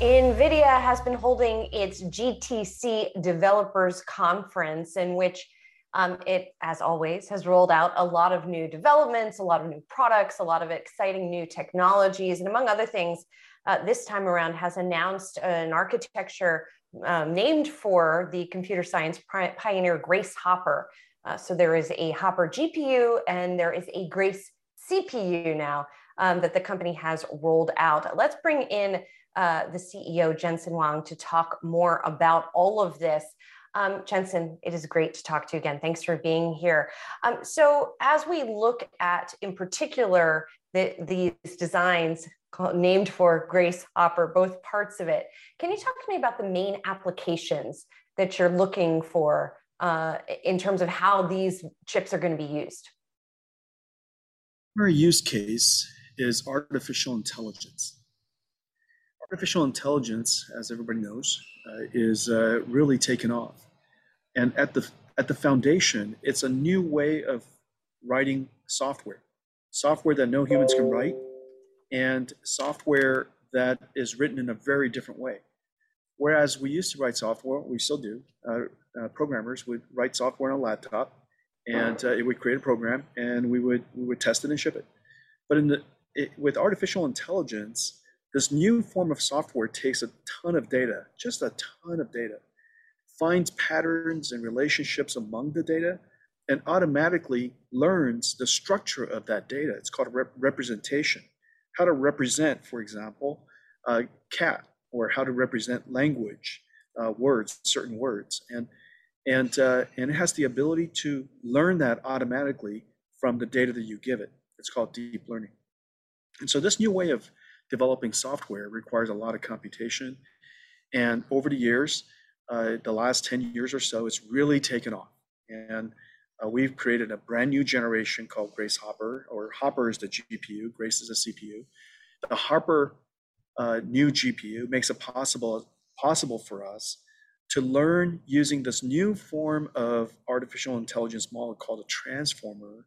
NVIDIA has been holding its GTC Developers Conference, in which um, it, as always, has rolled out a lot of new developments, a lot of new products, a lot of exciting new technologies, and among other things, uh, this time around has announced an architecture um, named for the computer science pioneer Grace Hopper. Uh, so there is a Hopper GPU and there is a Grace CPU now um, that the company has rolled out. Let's bring in uh, the CEO, Jensen Huang, to talk more about all of this. Um, Jensen, it is great to talk to you again. Thanks for being here. Um, so, as we look at, in particular, the, these designs called, named for Grace Hopper, both parts of it, can you talk to me about the main applications that you're looking for uh, in terms of how these chips are going to be used? Our use case is artificial intelligence artificial intelligence, as everybody knows, uh, is uh, really taken off. And at the at the foundation, it's a new way of writing software, software that no humans can write, and software that is written in a very different way. Whereas we used to write software, we still do. Uh, uh programmers would write software on a laptop, and uh, it would create a program, and we would we would test it and ship it. But in the it, with artificial intelligence, this new form of software takes a ton of data, just a ton of data, finds patterns and relationships among the data, and automatically learns the structure of that data. It's called rep- representation. How to represent, for example, a cat, or how to represent language, uh, words, certain words, and and uh, and it has the ability to learn that automatically from the data that you give it. It's called deep learning. And so this new way of developing software requires a lot of computation. And over the years, uh, the last 10 years or so, it's really taken off. And uh, we've created a brand new generation called Grace Hopper, or Hopper is the GPU, Grace is the CPU. The Hopper uh, new GPU makes it possible, possible for us to learn using this new form of artificial intelligence model called a transformer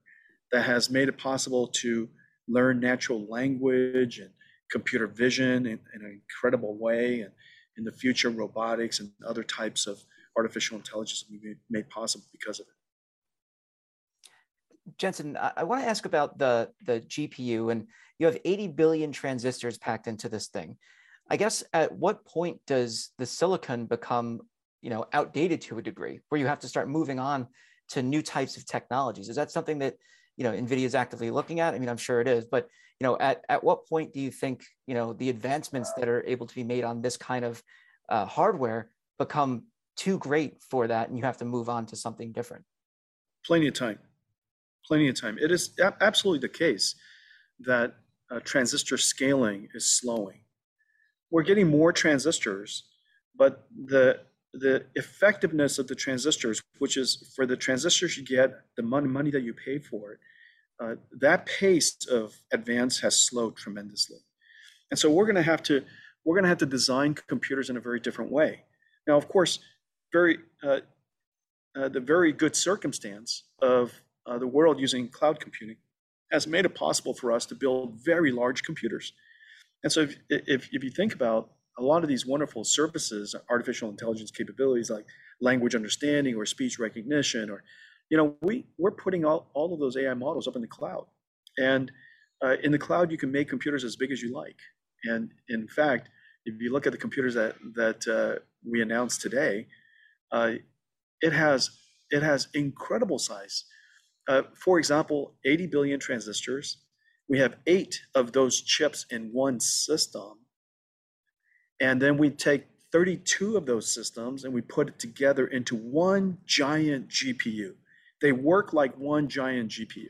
that has made it possible to learn natural language and computer vision in, in, an incredible way, and in the future, robotics and other types of artificial intelligence will be made possible because of it. Jensen, I, I want to ask about the, the GPU, and you have 80 billion transistors packed into this thing. I guess at what point does the silicon become, you know, outdated to a degree, where you have to start moving on to new types of technologies? Is that something that you know nvidia is actively looking at i mean i'm sure it is but you know at, at what point do you think you know the advancements that are able to be made on this kind of uh, hardware become too great for that and you have to move on to something different? Plenty of time. Plenty of time. It is absolutely the case that uh, transistor scaling is slowing. We're getting more transistors but the the effectiveness of the transistors, which is for the transistors you get, the money, money that you pay for it, uh, that pace of advance has slowed tremendously. And so we're going to have to we're going to have to design computers in a very different way. Now, of course, very uh, uh, the very good circumstance of uh, the world using cloud computing has made it possible for us to build very large computers. And so, if, if, if you think about a lot of these wonderful services, artificial intelligence capabilities like language understanding or speech recognition, or you know, we we're putting all, all of those AI models up in the cloud, and uh, in the cloud you can make computers as big as you like. And in fact, if you look at the computers that that uh, we announced today, uh, it has it has incredible size. Uh, for example, 80 billion transistors. We have eight of those chips in one system and then we take 32 of those systems and we put it together into one giant GPU. They work like one giant GPU.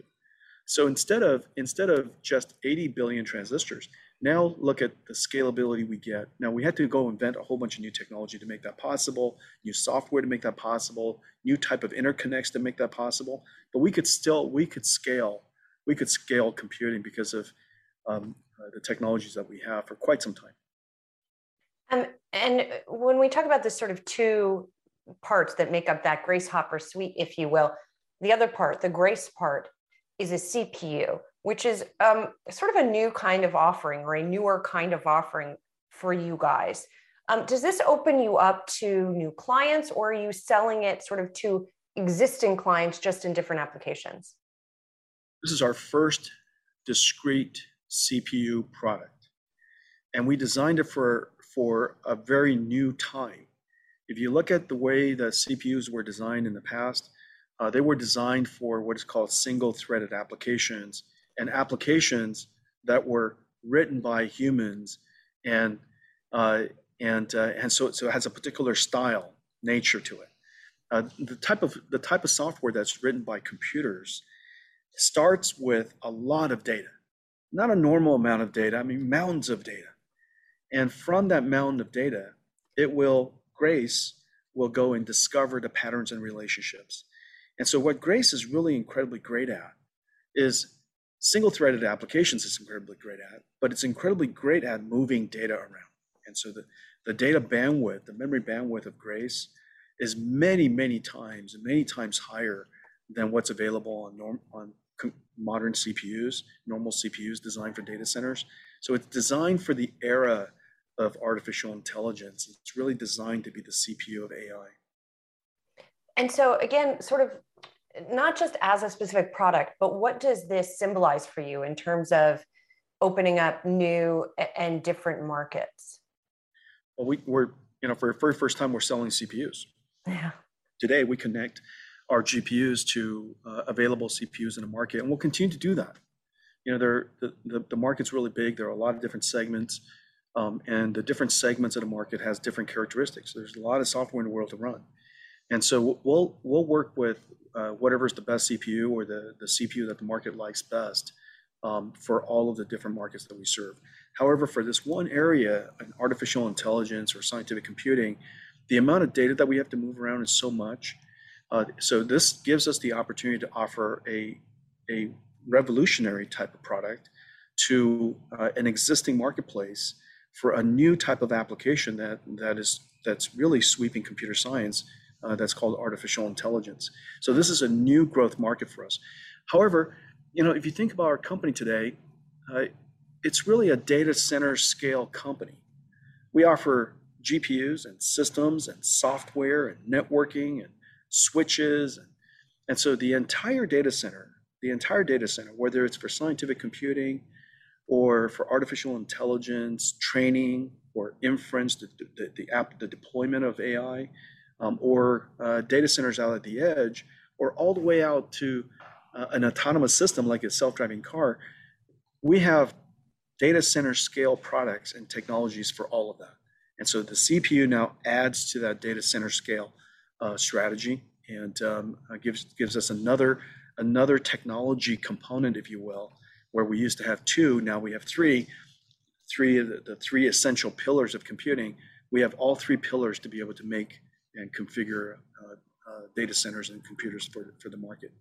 So instead of instead of just 80 billion transistors, now look at the scalability we get. Now we had to go invent a whole bunch of new technology to make that possible, new software to make that possible, new type of interconnects to make that possible. But we could still we could scale we could scale computing because of um, uh, the technologies that we have for quite some time. Um, and when we talk about the sort of two parts that make up that Grace Hopper suite, if you will, the other part, the Grace part, is a CPU, which is um, sort of a new kind of offering or a newer kind of offering for you guys. Um, does this open you up to new clients or are you selling it sort of to existing clients just in different applications? This is our first discrete CPU product. And we designed it for, for a very new time. If you look at the way the CPUs were designed in the past, uh, they were designed for what is called single threaded applications and applications that were written by humans and uh, and uh, and so, so it has a particular style nature to it. Uh, the type of the type of software that's written by computers starts with a lot of data, not a normal amount of data. I mean mountains of data, and from that mountain of data, it will Grace will go and discover the patterns and relationships. And so what Grace is really incredibly great at is single-threaded applications it's incredibly great at, but it's incredibly great at moving data around. And so the, the data bandwidth, the memory bandwidth of Grace is many, many times, many times higher than what's available on, norm, on modern CPUs, normal CPUs designed for data centers. So it's designed for the era of artificial intelligence. It's really designed to be the CPU of AI. And so again, sort of not just as a specific product, but what does this symbolize for you in terms of opening up new and different markets? Well, we, we're, you know, for the very first time, we're selling CPUs. Yeah. Today, we connect our GPUs to uh, available CPUs in the market, and we'll continue to do that. You know, there, the, the, the market's really big. There are a lot of different segments, um, and the different segments of the market has different characteristics. There's a lot of software in the world to run. And so we'll, we'll work with uh, whatever's the best CPU or the, the CPU that the market likes best um, for all of the different markets that we serve. However, for this one area, an artificial intelligence or scientific computing, the amount of data that we have to move around is so much. Uh, so this gives us the opportunity to offer a, a revolutionary type of product to uh, an existing marketplace for a new type of application that, that is that's really sweeping computer science uh, that's called artificial intelligence. So this is a new growth market for us. However, you know, if you think about our company today, uh, it's really a data center scale company. We offer GPUs and systems and software and networking and switches. And, and so the entire data center, the entire data center, whether it's for scientific computing or for artificial intelligence training or inference, the, the, the app, the deployment of AI, um, or uh, data centers out at the edge, or all the way out to uh, an autonomous system like a self-driving car, we have data center scale products and technologies for all of that. And so the CPU now adds to that data center scale uh, strategy and um, uh, gives gives us another another technology component, if you will, where we used to have two, now we have three. Three of the, the three essential pillars of computing. We have all three pillars to be able to make and configure uh, uh, data centers and computers for, for the market.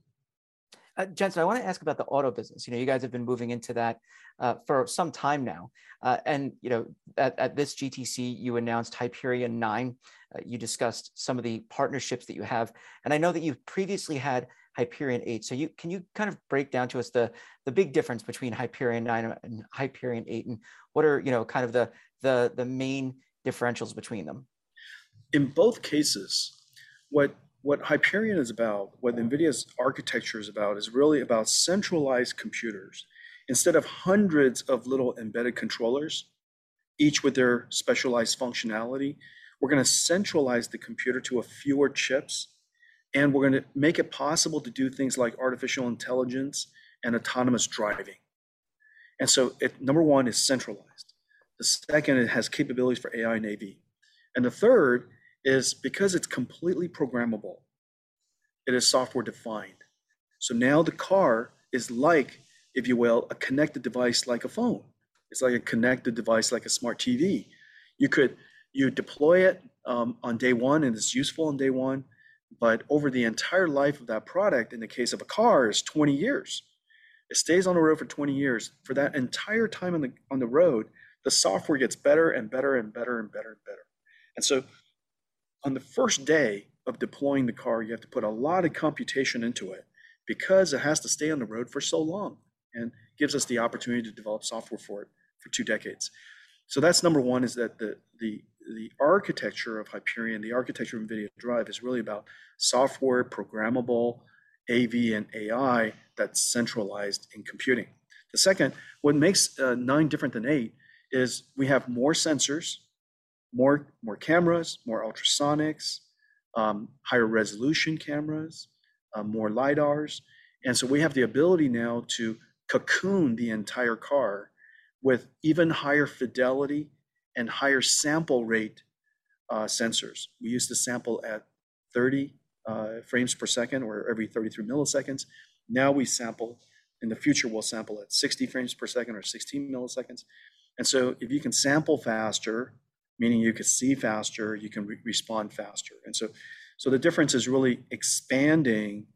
Uh, Jensen, I want to ask about the auto business. You know, you guys have been moving into that uh, for some time now, uh, and you know, at, at, this GTC, you announced Hyperion Nine. Uh, you discussed some of the partnerships that you have, and I know that you've previously had Hyperion Eight. So, you can you kind of break down to us the the big difference between Hyperion Nine and Hyperion Eight, and what are you know kind of the the the main differentials between them? In both cases, what what Hyperion is about, what NVIDIA's architecture is about, is really about centralized computers. Instead of hundreds of little embedded controllers, each with their specialized functionality, we're going to centralize the computer to a fewer chips, and we're going to make it possible to do things like artificial intelligence and autonomous driving. And so, it, number one is centralized. The second, it has capabilities for AI and AV. And the third is because it's completely programmable, it is software defined. So now the car is like, if you will, a connected device like a phone. It's like a connected device like a smart TV. You could you deploy it um, on day one and it's useful on day one, but over the entire life of that product, in the case of a car, is 20 years. It stays on the road for 20 years. For that entire time on the on the road, the software gets better and better and better and better and better. And so on the first day of deploying the car, you have to put a lot of computation into it because it has to stay on the road for so long and gives us the opportunity to develop software for it for two decades. So that's number one is that the, the, the architecture of Hyperion, the architecture of NVIDIA Drive is really about software, programmable, AV, and AI that's centralized in computing. The second, what makes uh, nine different than eight is we have more sensors, more, more cameras, more ultrasonics, um, higher resolution cameras, uh, more LiDARs. And so we have the ability now to cocoon the entire car with even higher fidelity and higher sample rate uh, sensors. We used to sample at 30 uh, frames per second or every 33 milliseconds. Now we sample, in the future, we'll sample at 60 frames per second or 16 milliseconds. And so if you can sample faster, meaning you can see faster, you can re respond faster. And so, so the difference is really expanding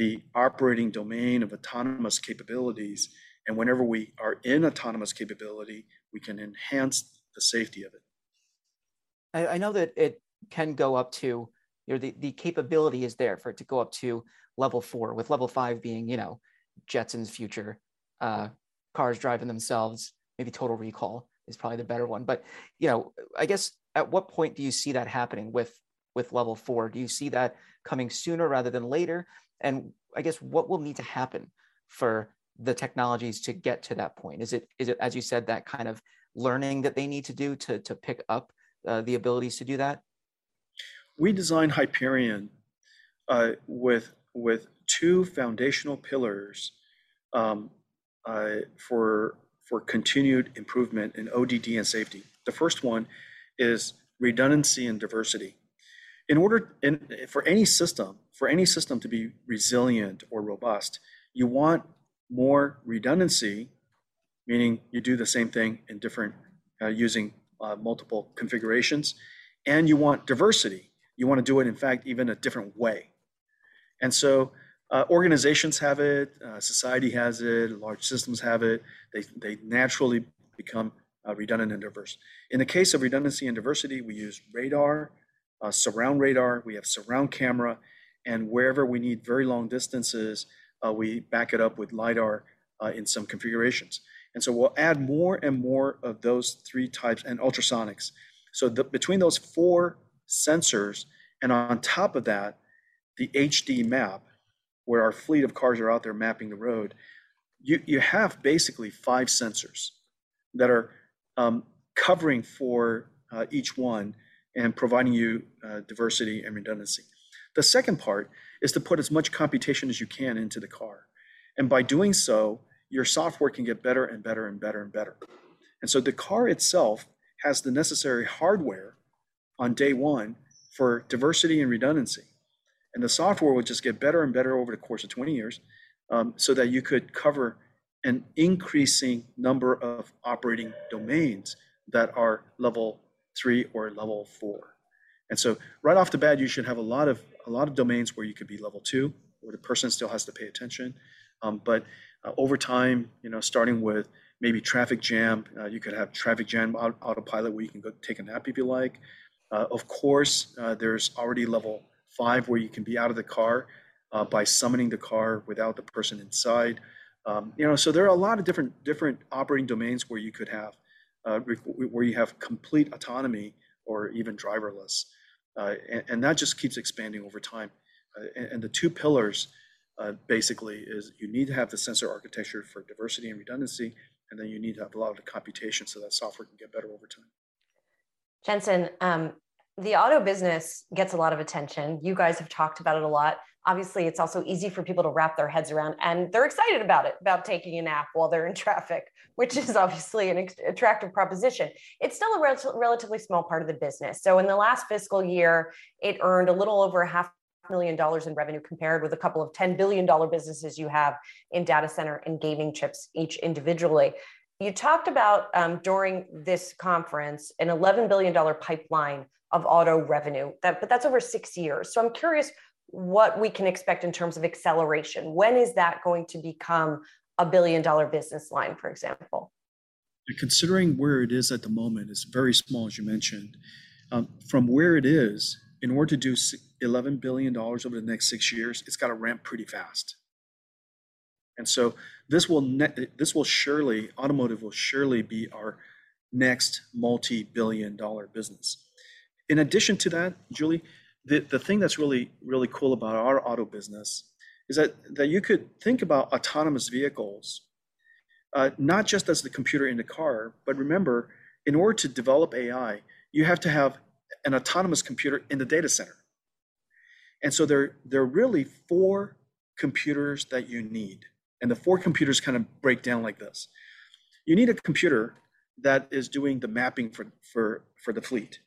the operating domain of autonomous capabilities. And whenever we are in autonomous capability, we can enhance the safety of it. I, I know that it can go up to, you know, the, the capability is there for it to go up to level four, with level five being, you know, Jetson's future, uh, cars driving themselves, maybe total recall is probably the better one. But, you know, I guess at what point do you see that happening with with level four? Do you see that coming sooner rather than later? And I guess what will need to happen for the technologies to get to that point? Is it is it as you said that kind of learning that they need to do to to pick up uh, the abilities to do that? We designed Hyperion uh, with with two foundational pillars um, uh, for for continued improvement in ODD and safety. The first one is redundancy and diversity. In order in, for any system, for any system to be resilient or robust, you want more redundancy, meaning you do the same thing in different uh, using uh, multiple configurations, and you want diversity. You want to do it, in fact, even a different way. And so uh, organizations have it, uh, society has it, large systems have it. They, they naturally become uh, redundant and diverse. In the case of redundancy and diversity, we use radar, uh, surround radar, we have surround camera, and wherever we need very long distances, uh, we back it up with LiDAR uh, in some configurations. And so we'll add more and more of those three types and ultrasonics. So the, between those four sensors, and on top of that, the HD map, where our fleet of cars are out there mapping the road, you, you have basically five sensors that are um, covering for uh, each one and providing you uh, diversity and redundancy. The second part is to put as much computation as you can into the car. And by doing so, your software can get better and better and better and better. And so the car itself has the necessary hardware on day one for diversity and redundancy. And the software will just get better and better over the course of 20 years um, so that you could cover an increasing number of operating domains that are level three or level four. And so right off the bat, you should have a lot of a lot of domains where you could be level two, where the person still has to pay attention. Um, but uh, over time, you know, starting with maybe traffic jam, uh, you could have traffic jam autopilot where you can go take a nap if you like. Uh, of course, uh, there's already level five where you can be out of the car uh, by summoning the car without the person inside. Um, you know, so there are a lot of different different operating domains where you could have uh, where you have complete autonomy or even driverless. Uh, and, and, that just keeps expanding over time. Uh, and, and, the two pillars uh, basically is you need to have the sensor architecture for diversity and redundancy, and then you need to have a lot of the computation so that software can get better over time. Jensen, um, the auto business gets a lot of attention. You guys have talked about it a lot. Obviously it's also easy for people to wrap their heads around and they're excited about it about taking a nap while they're in traffic which is obviously an attractive proposition. It's still a rel- relatively small part of the business. So in the last fiscal year it earned a little over a half million dollars in revenue compared with a couple of 10 billion dollar businesses you have in data center and gaming chips each individually. You talked about um, during this conference an 11 billion dollar pipeline of auto revenue that but that's over six years so i'm curious what we can expect in terms of acceleration. When is that going to become a billion dollar business line, for example? Considering where it is at the moment, it's very small, as you mentioned. Um, from where it is, in order to do $11 billion over the next six years, it's got to ramp pretty fast. And so this will ne- this will surely automotive will surely be our next multi-billion dollar business. In addition to that, Julie, the, the thing that's really, really cool about our auto business is that, that you could think about autonomous vehicles, uh, not just as the computer in the car, but remember, in order to develop AI, you have to have an autonomous computer in the data center. And so there, there are really four computers that you need. And the four computers kind of break down like this. You need a computer that is doing the mapping for, for, for the fleet.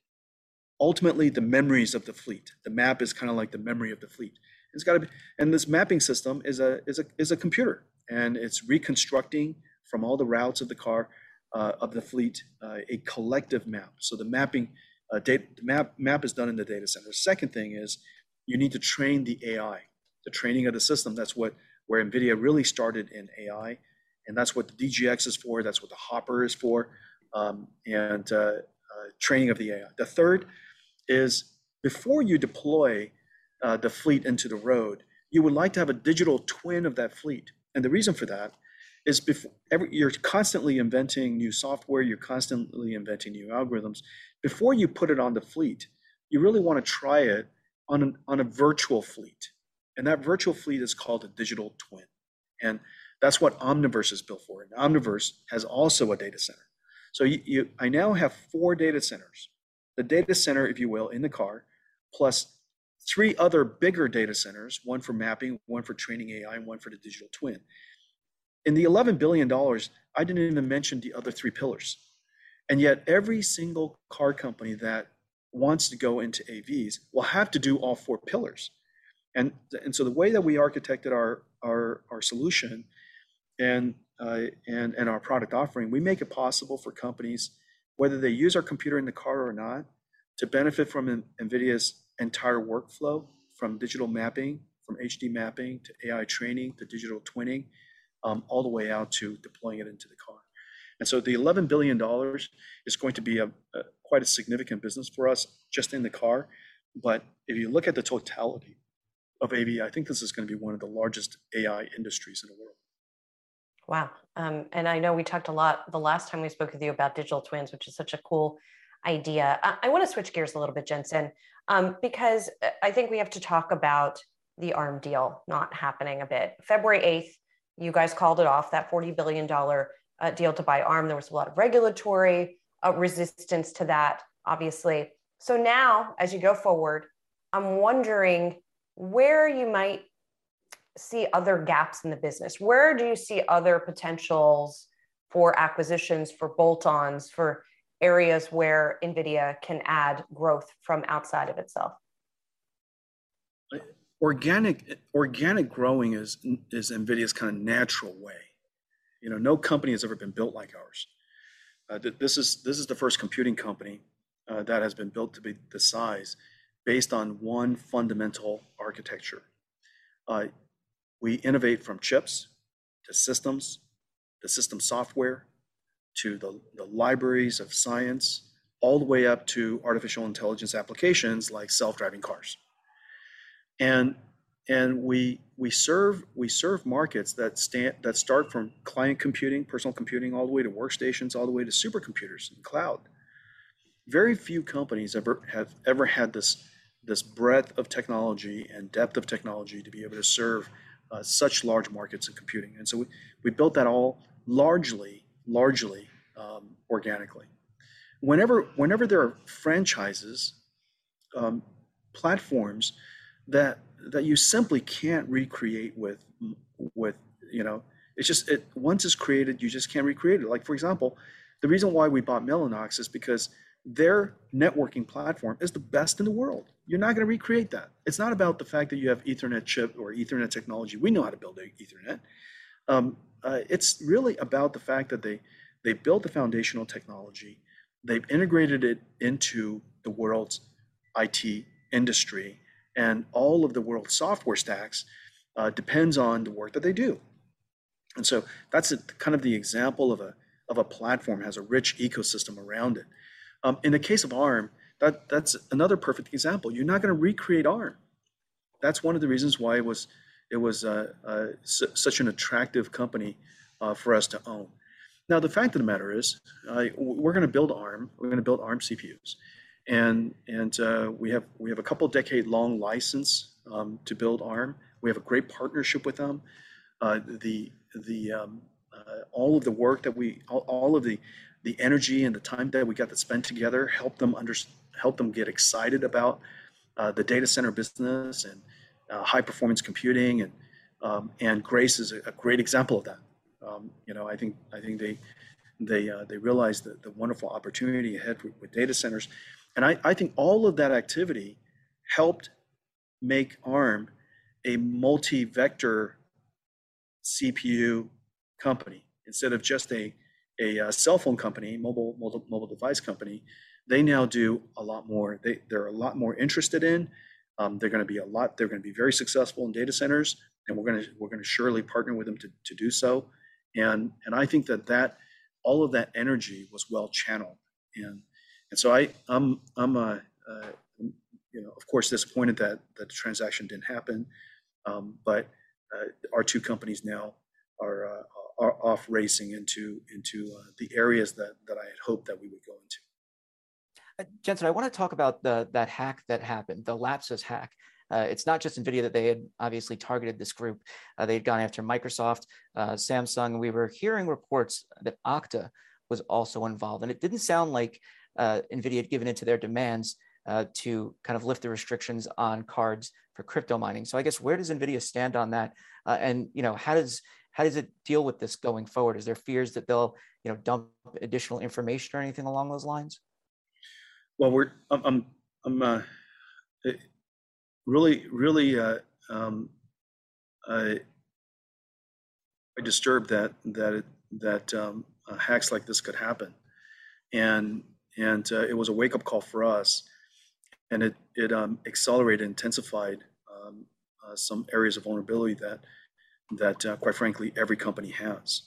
Ultimately, the memories of the fleet. The map is kind of like the memory of the fleet. It's got to be, and this mapping system is a, is a, is a computer and it's reconstructing from all the routes of the car, uh, of the fleet, uh, a collective map. So the mapping, uh, data, the map, map is done in the data center. The second thing is you need to train the AI, the training of the system. That's what, where NVIDIA really started in AI and that's what the DGX is for. That's what the Hopper is for, um, and uh, training of the AI. The third is before you deploy uh, the fleet into the road, you would like to have a digital twin of that fleet. And the reason for that is before every, you're constantly inventing new software, you're constantly inventing new algorithms. Before you put it on the fleet, you really want to try it on, an, on a virtual fleet. And that virtual fleet is called a digital twin. And that's what Omniverse is built for. And Omniverse has also a data center. So you, you, I now have four data centers. The data center, if you will, in the car, plus three other bigger data centers, one for mapping, one for training AI, and one for the digital twin. In the $11 billion, I didn't even mention the other three pillars. And yet every single car company that wants to go into AVs will have to do all four pillars. And, and so the way that we architected our, our, our solution and, uh, and, and our product offering, we make it possible for companies, whether they use our computer in the car or not, to benefit from NVIDIA's entire workflow from digital mapping, from HD mapping to AI training to digital twinning, um, all the way out to deploying it into the car. And so the $11 billion is going to be a, a, quite a significant business for us just in the car. But if you look at the totality of AV, I think this is going to be one of the largest AI industries in the world. Wow. Um, and I know we talked a lot the last time we spoke with you about digital twins, which is such a cool idea. I, I want to switch gears a little bit, Jensen, um, because uh, I think we have to talk about the ARM deal not happening a bit. February 8th, you guys called it off, that $40 billion uh, deal to buy ARM. There was a lot of regulatory uh, resistance to that, obviously. So now, as you go forward, I'm wondering where you might see other gaps in the business? Where do you see other potentials for acquisitions, for bolt-ons, for areas where NVIDIA can add growth from outside of itself? Organic, organic growing is, is NVIDIA's kind of natural way. You know, no company has ever been built like ours. Uh, this is this is the first computing company uh, that has been built to be the size based on one fundamental architecture. Uh, we innovate from chips to systems, the system software, to the, the libraries of science, all the way up to artificial intelligence applications like self-driving cars. And and we we serve we serve markets that stand that start from client computing, personal computing, all the way to workstations, all the way to supercomputers and cloud. Very few companies ever have ever had this this breadth of technology and depth of technology to be able to serve uh, such large markets in computing. And so we, we built that all largely, largely um, organically. Whenever, whenever there are franchises, um, platforms that that you simply can't recreate with with you know it's just it once it's created you just can't recreate it like for example the reason why we bought mellanox is because their networking platform is the best in the world. You're not going to recreate that. It's not about the fact that you have Ethernet chip or Ethernet technology. We know how to build Ethernet. Um, uh, it's really about the fact that they they built the foundational technology, they've integrated it into the world's IT industry, and all of the world's software stacks uh, depends on the work that they do. And so that's a, kind of the example of a of a platform has a rich ecosystem around it. Um, in the case of ARM, that, that's another perfect example. You're not going to recreate ARM. That's one of the reasons why it was it was uh, uh, such an attractive company uh, for us to own. Now, the fact of the matter is, uh, we're going to build ARM. We're going to build ARM CPUs, and and uh, we have we have a couple decade long license um, to build ARM. We have a great partnership with them. Uh, the the um, all of the work that we all, all, of the the energy and the time that we got to spend together helped them under help them get excited about uh, the data center business and uh, high performance computing and um, and Grace is a, a, great example of that. Um, you know, I think I think they they uh, they realize the, the wonderful opportunity ahead with, with data centers, and I, I think all of that activity helped make ARM a multi-vector CPU company instead of just a a, uh, cell phone company, mobile, mobile mobile device company. They now do a lot more. They they're a lot more interested in. Um, they're going to be a lot. They're going to be very successful in data centers, and we're going to we're going to surely partner with them to to do so. And and I think that that all of that energy was well channeled. And and so I I'm I'm uh, uh, you know of course disappointed that that the transaction didn't happen, um, but uh, our two companies now are uh, are off racing into into uh, the areas that that I had hoped that we would go into. Uh, Jensen, I want to talk about the that hack that happened, the Lapsus hack. Uh, it's not just NVIDIA that they had obviously targeted this group. Uh, they had gone after Microsoft, uh, Samsung. We were hearing reports that Okta was also involved. And it didn't sound like uh, NVIDIA had given into their demands uh, to kind of lift the restrictions on cards for crypto mining. So I guess where does NVIDIA stand on that? And you know, how does how does it deal with this going forward? Is there fears that they'll you know dump additional information or anything along those lines? Well, we're I'm I'm, I'm really, really uh, um, I, I disturbed that that it, that um, uh, hacks like this could happen, and and uh, it was a wake up call for us, and it it um, accelerated, intensified um, uh, some areas of vulnerability that that uh, quite frankly every company has,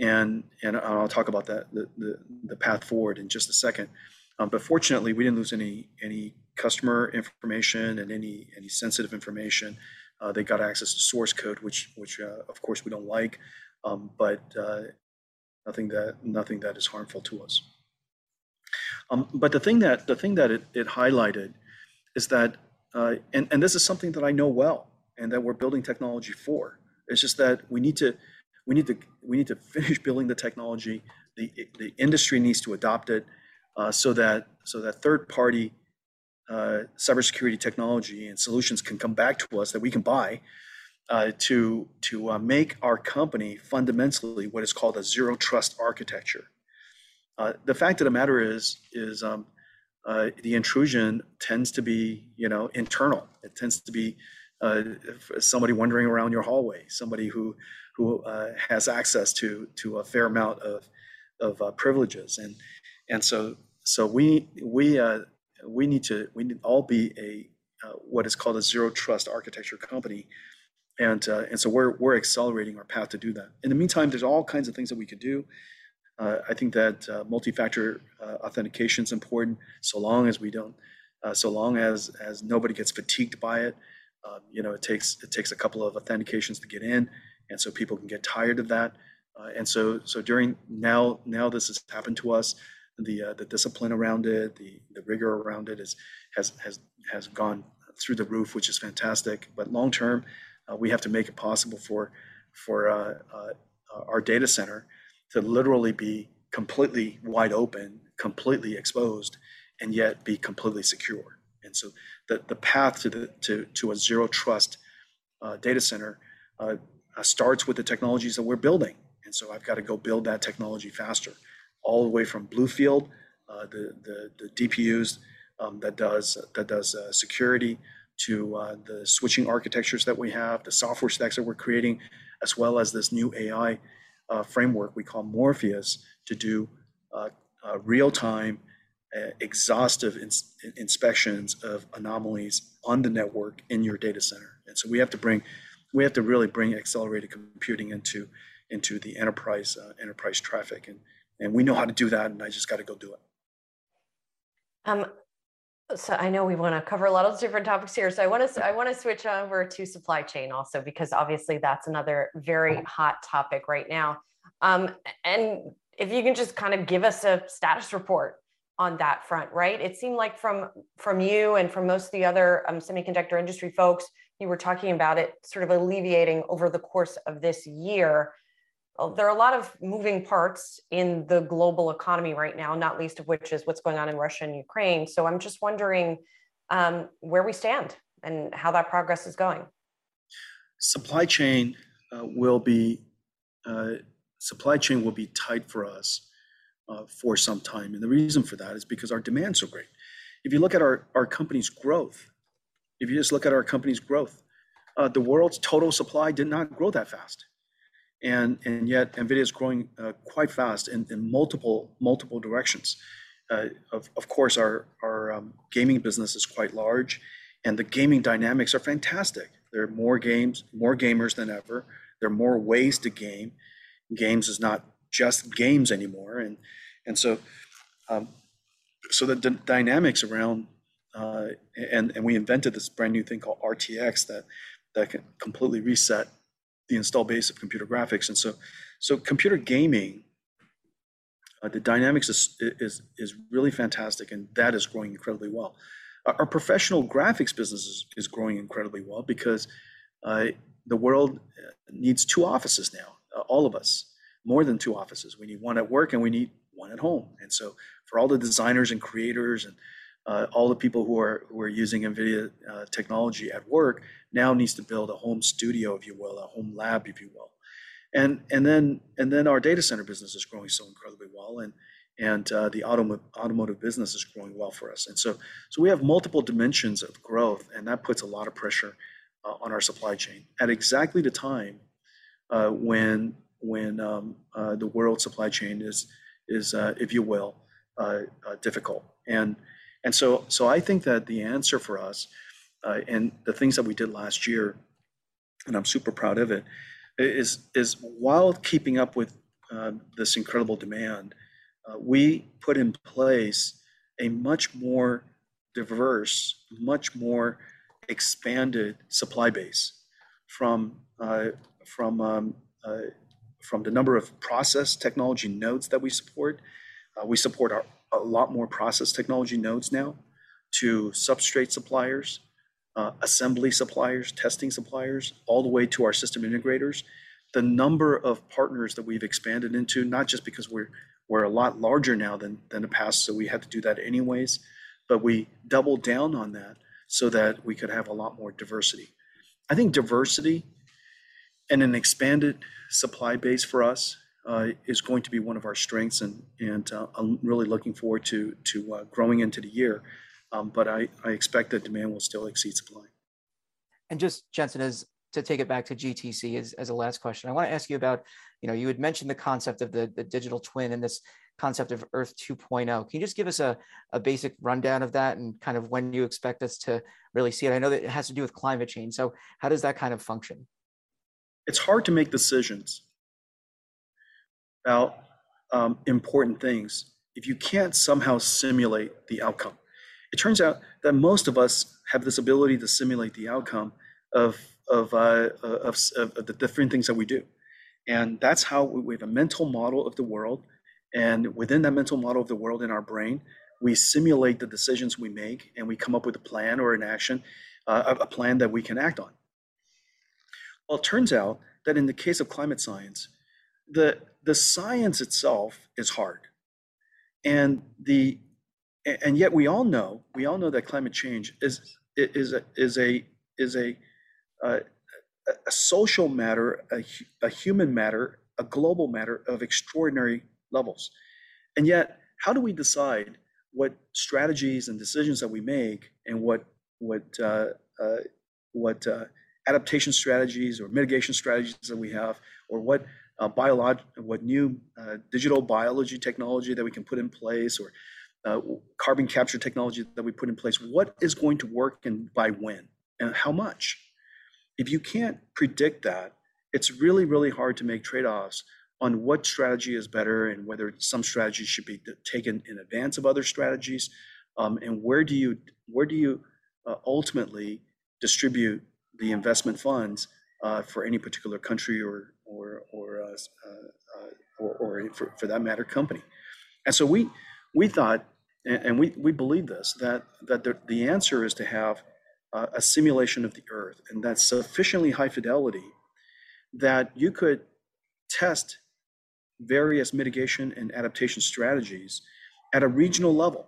and and I'll talk about that the the, the path forward in just a second. Um, but fortunately, we didn't lose any any customer information and any any sensitive information. Uh, they got access to source code, which which uh, of course we don't like, um, but uh, nothing that nothing that is harmful to us. Um, but the thing that the thing that it, it highlighted is that, uh, and and this is something that I know well, and that we're building technology for. It's just that we need to we need to we need to finish building the technology. The the industry needs to adopt it so that so that third party uh, cybersecurity technology and solutions can come back to us that we can buy uh, to to uh, make our company fundamentally what is called a zero trust architecture. Uh, the fact of the matter is is um, uh, the intrusion tends to be you know internal. It tends to be uh, somebody wandering around your hallway, somebody who who has access to to a fair amount of of privileges and and so so we we uh, we need to we need all be a uh, what is called a zero trust architecture company, and uh, and so we're we're accelerating our path to do that. In the meantime, there's all kinds of things that we could do. Uh, I think that uh, multi-factor uh, authentication is important, so long as we don't, uh, so long as as nobody gets fatigued by it. Um, you know, it takes it takes a couple of authentications to get in, and so people can get tired of that. and so so during now now this has happened to us the uh, the discipline around it, the the rigor around it is has has has gone through the roof, which is fantastic. But long term, uh, we have to make it possible for for uh, uh our data center to literally be completely wide open, completely exposed, and yet be completely secure. And so the the path to the to to a zero trust uh, data center uh, starts with the technologies that we're building. And so I've got to go build that technology faster all the way from Bluefield, uh, the, the, the DPUs um, that does that does uh, security, to uh, the switching architectures that we have, the software stacks that we're creating, as well as this new AI uh, framework we call Morpheus to do uh, uh, real-time, exhaustive ins- inspections of anomalies on the network in your data center. And so we have to bring, we have to really bring accelerated computing into into the enterprise enterprise traffic and and we know how to do that and i just got to go do it um, so i know we want to cover a lot of different topics here so i want to i want to switch over to supply chain also because obviously that's another very hot topic right now um, and if you can just kind of give us a status report on that front, right? It seemed like from from you and from most of the other um, semiconductor industry folks, you were talking about it sort of alleviating over the course of this year. There are a lot of moving parts in the global economy right now, not least of which is what's going on in Russia and Ukraine. So I'm just wondering um, where we stand and how that progress is going. Supply chain uh, will be uh, supply chain will be tight for us uh, for some time, and the reason for that is because our demand's so great. If you look at our our company's growth, if you just look at our company's growth, uh, the world's total supply did not grow that fast, and and yet Nvidia is growing uh, quite fast in, in multiple multiple directions. Uh, of of course, our our um, gaming business is quite large, and the gaming dynamics are fantastic. There are more games, more gamers than ever. There are more ways to game. Games is not just games anymore, and and so um, so the d- dynamics around uh, and and we invented this brand new thing called RTX that that can completely reset the install base of computer graphics. And so so computer gaming, uh, the dynamics is, is is really fantastic, and that is growing incredibly well. Our, our professional graphics business is, is growing incredibly well because uh, the world needs two offices now. Uh, all of us, more than two offices. We need one at work, and we need one at home. And so for all the designers and creators and uh, all the people who are who are using NVIDIA uh, technology at work now needs to build a home studio, if you will, a home lab, if you will, and and then and then our data center business is growing so incredibly well, and and uh, the autom- automotive business is growing well for us, and so so we have multiple dimensions of growth, and that puts a lot of pressure uh, on our supply chain. At exactly the time uh, when when um, uh, the world supply chain is is if you will difficult. And and so, so I think that the answer for us uh, and the things that we did last year, and I'm super proud of it, is is while keeping up with uh, this incredible demand, uh, we put in place a much more diverse, much more expanded supply base from uh, from um, uh, from the number of process technology nodes that we support. Uh, we support our a lot more process technology nodes now to substrate suppliers, uh, assembly suppliers, testing suppliers, all the way to our system integrators. The number of partners that we've expanded into, not just because we're we're a lot larger now than than the past, so we had to do that anyways, but we doubled down on that so that we could have a lot more diversity. I think diversity and an expanded supply base for us uh, is going to be one of our strengths, and and uh, I'm really looking forward to to uh, growing into the year. Um, but I, I expect that demand will still exceed supply. And just Jensen, as to take it back to GTC as, as a last question, I want to ask you about, you know, you had mentioned the concept of the, the digital twin and this concept of Earth 2.0. Can you just give us a, a basic rundown of that and kind of when you expect us to really see it? I know that it has to do with climate change. So how does that kind of function? It's hard to make decisions about um, important things if you can't somehow simulate the outcome. It turns out that most of us have this ability to simulate the outcome of of, uh, of, of, the different things that we do, and that's how we, have a mental model of the world, and within that mental model of the world in our brain, we simulate the decisions we make, and we come up with a plan or an action, uh, a plan that we can act on. Well, it turns out that in the case of climate science, the the science itself is hard. And the and yet we all know we all know that climate change is is a is a is a a, a social matter a, a human matter a global matter of extraordinary levels. And yet how do we decide what strategies and decisions that we make and what what uh, uh, what uh, adaptation strategies or mitigation strategies that we have or what uh, biolog- what new uh, digital biology technology that we can put in place or uh, carbon capture technology that we put in place what is going to work and by when and how much if you can't predict that it's really really hard to make trade-offs on what strategy is better and whether some strategies should be taken in advance of other strategies um, and where do you where do you uh, ultimately distribute the investment funds uh, for any particular country or or or, uh, uh, or, or or for, for that matter, company. And so we we thought, and we we believe this that that the, the answer is to have uh, a simulation of the Earth, and that's sufficiently high fidelity that you could test various mitigation and adaptation strategies at a regional level.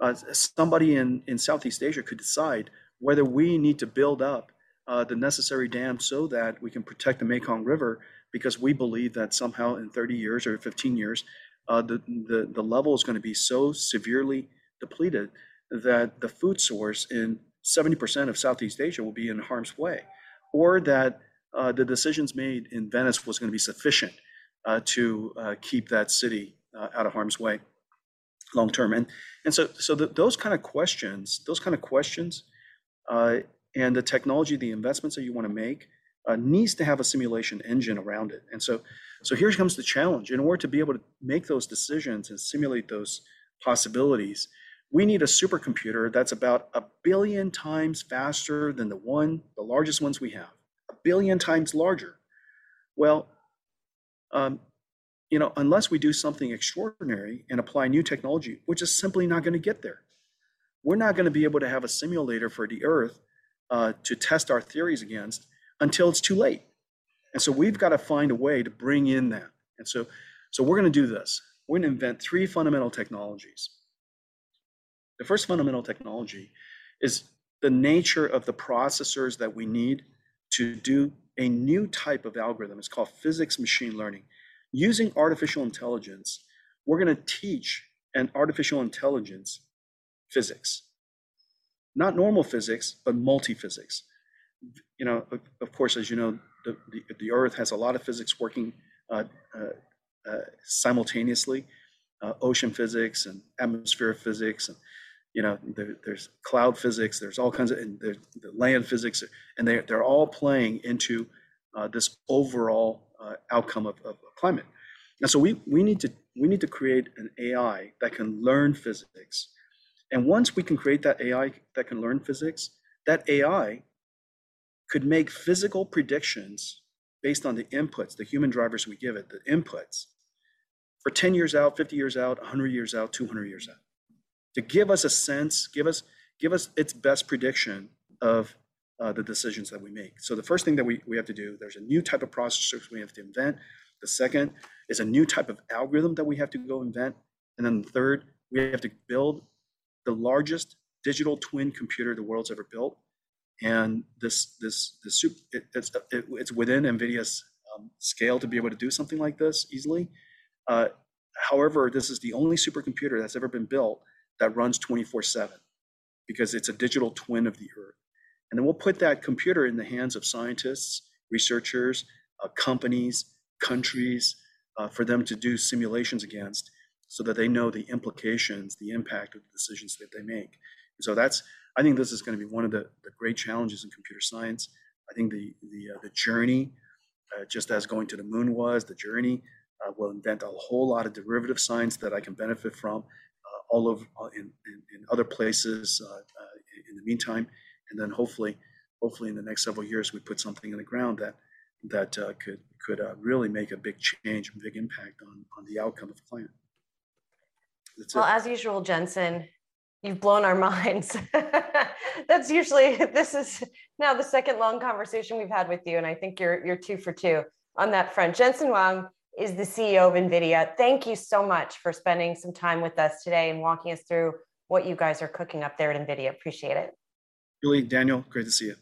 Uh, somebody in, in Southeast Asia could decide whether we need to build up uh, the necessary dams so that we can protect the Mekong River because we believe that somehow in 30 years or 15 years, uh, the, the, the level is going to be so severely depleted that the food source in 70% of Southeast Asia will be in harm's way, or that uh, the decisions made in Venice was going to be sufficient uh, to uh, keep that city uh, out of harm's way long term. And and so so the, those kind of questions, those kind of questions, uh, and the technology, the investments that you want to make, uh, needs to have a simulation engine around it. And so so here comes the challenge. In order to be able to make those decisions and simulate those possibilities, we need a supercomputer that's about a billion times faster than the one, the largest ones we have, a billion times larger. Well, um, you know, unless we do something extraordinary and apply new technology, which is simply not going to get there. We're not going to be able to have a simulator for the Earth uh, to test our theories against until it's too late. And so we've got to find a way to bring in that. And so, so we're going to do this. We're going to invent three fundamental technologies. The first fundamental technology is the nature of the processors that we need to do a new type of algorithm. It's called physics machine learning. Using artificial intelligence, we're going to teach an artificial intelligence physics. Not normal physics, but multi-physics. You know, of, of course, as you know, the, the, the, Earth has a lot of physics working uh, uh, uh, simultaneously, uh, ocean physics and atmosphere physics and you know there, there's cloud physics there's all kinds of and the land physics and they, they're all playing into uh, this overall outcome of, of, climate. And so we, we need to we need to create an ai that can learn physics. And once we can create that ai that can learn physics that ai could make physical predictions based on the inputs the human drivers we give it the inputs for 10 years out 50 years out 100 years out 200 years out to give us a sense, give us give us its best prediction of uh, the decisions that we make. So the first thing that we, we have to do, there's a new type of processors we have to invent. The second is a new type of algorithm that we have to go invent. And then the third, we have to build the largest digital twin computer the world's ever built. And this this this soup it, it's it, it's within NVIDIA's um, scale to be able to do something like this easily. Uh, however, this is the only supercomputer that's ever been built that runs 24 7 because it's a digital twin of the Earth. And then we'll put that computer in the hands of scientists, researchers, uh, companies, countries, uh, for them to do simulations against so that they know the implications, the impact of the decisions that they make. And so that's, I think this is going to be one of the, the great challenges in computer science. I think the, the, uh, the journey, uh, just as going to the moon was, the journey uh, will invent a whole lot of derivative science that I can benefit from all over uh, in, in, in other places uh, uh, in the meantime. And then hopefully, hopefully in the next several years, we put something in the ground that that could could really make a big change, a big impact on, on the outcome of climate. That's well, it. as usual, Jensen, you've blown our minds. That's usually this is now the second long conversation we've had with you, and I think you're you're two for two on that front. Jensen Huang is the CEO of NVIDIA. Thank you so much for spending some time with us today and walking us through what you guys are cooking up there at NVIDIA. Appreciate it. Julie, Daniel, great to see you.